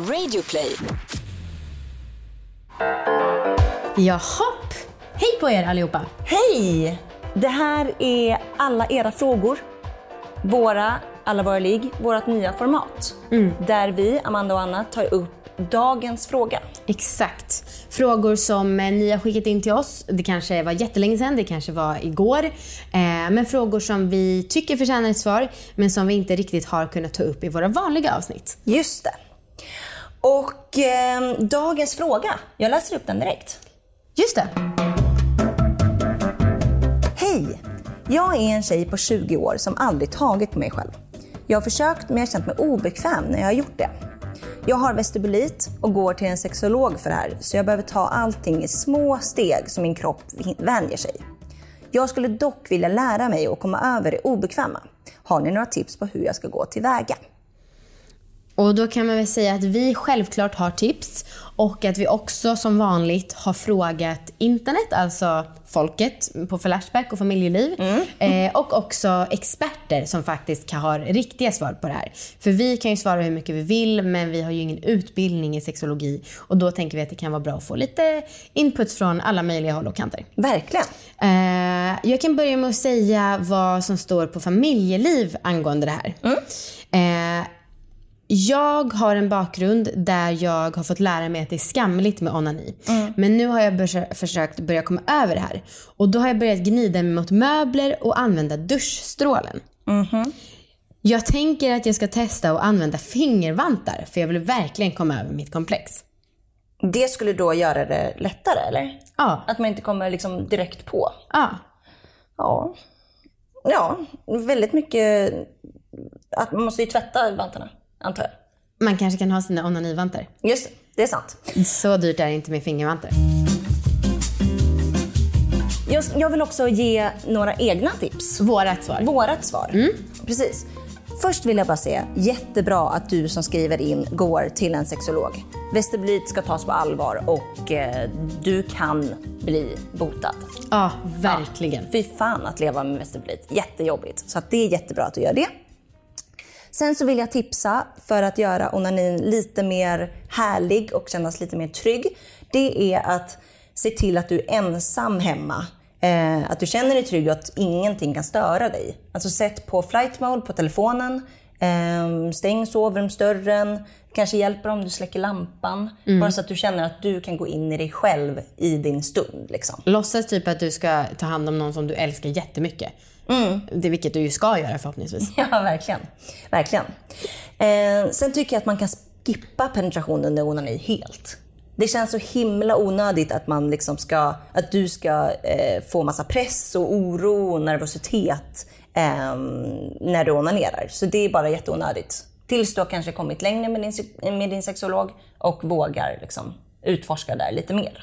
Radioplay. Jaha. Hej på er allihopa. Hej! Det här är alla era frågor. Våra, alla våra ligg, vårt nya format. Där vi, Amanda och Anna, tar upp dagens fråga. Exakt. Frågor som eh, ni har skickat in till oss. Det kanske var jättelänge sedan, det kanske var igår. Eh, men frågor som vi tycker förtjänar ett svar, men som vi inte riktigt har kunnat ta upp i våra vanliga avsnitt. Just det. Och eh, dagens fråga, jag läser upp den direkt. Just det. Hej! Jag är en tjej på 20 år som aldrig tagit på mig själv. Jag har försökt men jag har känt mig obekväm när jag har gjort det. Jag har vestibulit och går till en sexolog för det här så jag behöver ta allting i små steg så min kropp vänjer sig. Jag skulle dock vilja lära mig att komma över det obekväma. Har ni några tips på hur jag ska gå tillväga? Och då kan man väl säga att vi självklart har tips och att vi också som vanligt har frågat internet, alltså folket på Flashback och familjeliv. Eh, och också experter som faktiskt kan ha riktiga svar på det här. För vi kan ju svara hur mycket vi vill men vi har ju ingen utbildning i sexologi och då tänker vi att det kan vara bra att få lite input från alla möjliga håll och kanter. Verkligen. Eh, jag kan börja med att säga vad som står på familjeliv angående det här. Eh, jag har en bakgrund där jag har fått lära mig att det är skamligt med onani. Men nu har jag börs- försökt börja komma över det här. Och då har jag börjat gnida mig mot möbler och använda duschstrålen. Jag tänker att jag ska testa att använda fingervantar för jag vill verkligen komma över mitt komplex. Det skulle då göra det lättare eller? Ja. Att man inte kommer liksom direkt på? Ja. Ja. Ja, väldigt mycket... Att man måste ju tvätta vantarna, antar jag. Man kanske kan ha sina onanivantar. Just det, det är sant. Så dyrt är det inte med fingervantar. Jag, jag vill också ge några egna tips. Vårat svar. Vårat svar. Precis. Först vill jag bara säga, jättebra att du som skriver in går till en sexolog. Vestibulit ska tas på allvar och eh, du kan bli botad. Ja, verkligen. Fy fan att leva med vestibulit. Jättejobbigt. Så det är jättebra att du gör det. Sen så vill jag tipsa för att göra onanin lite mer härlig och kännas lite mer trygg. Det är att se till att du är ensam hemma. Eh, att du känner dig trygg och att ingenting kan störa dig. Alltså sätt på flight mode på telefonen. Eh, stäng sovrumsdörren. Kanske hjälper om du släcker lampan. Bara så att du känner att du kan gå in i dig själv i din stund. Liksom. Låtsas typ att du ska ta hand om någon som du älskar jättemycket. Det är vilket du ju ska göra förhoppningsvis. Ja, verkligen. verkligen. Eh, sen tycker jag att man kan skippa penetration under onani helt. Det känns så himla onödigt att, man liksom ska, att du ska eh, få massa press och oro och nervositet eh, när du onanerar. Så det är bara jätteonödigt. Tills du har kanske kommit längre med din, med din sexolog och vågar liksom utforska där lite mer.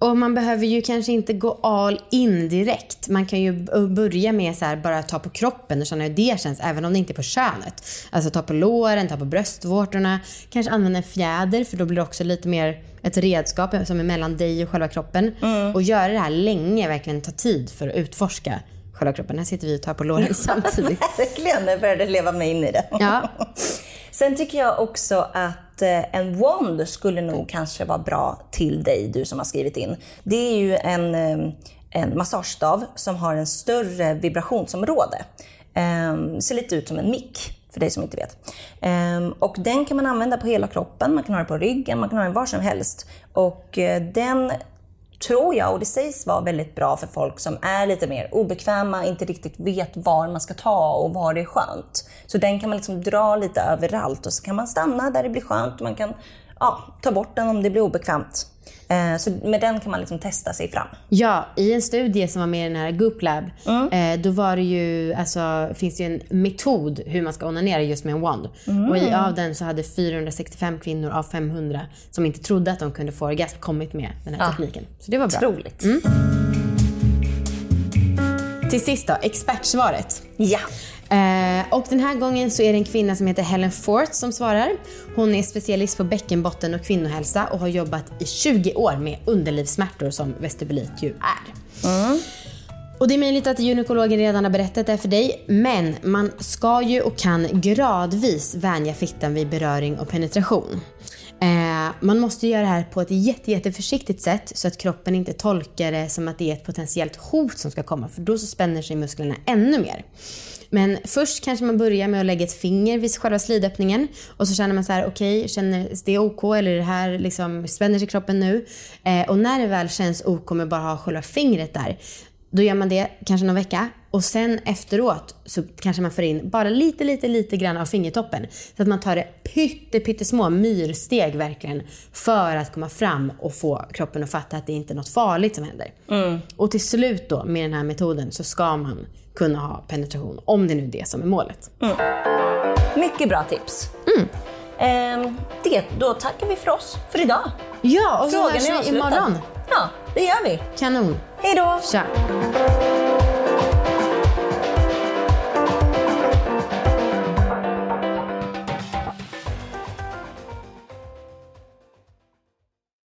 Och man behöver ju kanske inte gå all in direkt. Man kan ju börja med så här, bara ta på kroppen och känna hur det känns, även om det inte är på könet. Alltså ta på låren, ta på bröstvårtorna, kanske använda en fjäder för då blir det också lite mer ett redskap som är mellan dig och själva kroppen. Och göra det här länge, verkligen ta tid för att utforska själva kroppen. Här sitter vi och tar på låren samtidigt. Verkligen, jag började leva mig in i det. Ja. Sen tycker jag också att eh, en wand skulle nog kanske vara bra till dig, du som har skrivit in. Det är ju en, eh, en massagestav som har en större vibrationsområde. Ehm, ser lite ut som en mick, för dig som inte vet. Ehm, och den kan man använda på hela kroppen, man kan ha den på ryggen, man kan ha den var som helst. Och eh, den tror jag, och det sägs vara väldigt bra för folk som är lite mer obekväma, inte riktigt vet var man ska ta och var det är skönt. Så den kan man liksom dra lite överallt och så kan man stanna där det blir skönt och man kan ja, ta bort den om det blir obekvämt. Eh, så med den kan man liksom testa sig fram. Ja, i en studie som var med i den här Goop Lab, eh, då var det ju, alltså, finns det ju en metod hur man ska onanera just med en wand. Och i, av den så hade 465 kvinnor av 500 som inte trodde att de kunde få orgasm kommit med den här tekniken. Så det var bra. Otroligt. Till sist då, expertsvaret. Ja. Eh, och den här gången så är det en kvinna som heter Helen Forth som svarar. Hon är specialist på bäckenbotten och kvinnohälsa och har jobbat i 20 år med underlivssmärtor som vestibulit ju är. Och det är möjligt att gynekologen redan har berättat det för dig, men man ska ju och kan gradvis vänja fittan vid beröring och penetration. Eh, man måste göra det här på ett jätte, jätteförsiktigt sätt så att kroppen inte tolkar det som att det är ett potentiellt hot som ska komma för då så spänner sig musklerna ännu mer. Men först kanske man börjar med att lägga ett finger vid själva slidöppningen och så känner man så här: okej, okay, känner det OK eller är det här liksom, spänner sig kroppen nu? Eh, och när det väl känns OK med bara ha själva fingret där, då gör man det kanske någon vecka och sen efteråt så kanske man får in bara lite, lite, lite grann av fingertoppen. Så att man tar det pytte, pyttesmå myrsteg verkligen för att komma fram och få kroppen att fatta att det inte är något farligt som händer. Mm. Och till slut då med den här metoden så ska man kunna ha penetration om det nu är det som är målet. Mm. Mycket bra tips. Mm. Ehm, det, då tackar vi för oss för idag. Ja, och så hörs vi imorgon. Ja, det gör vi. Kanon. Hej då. Tja.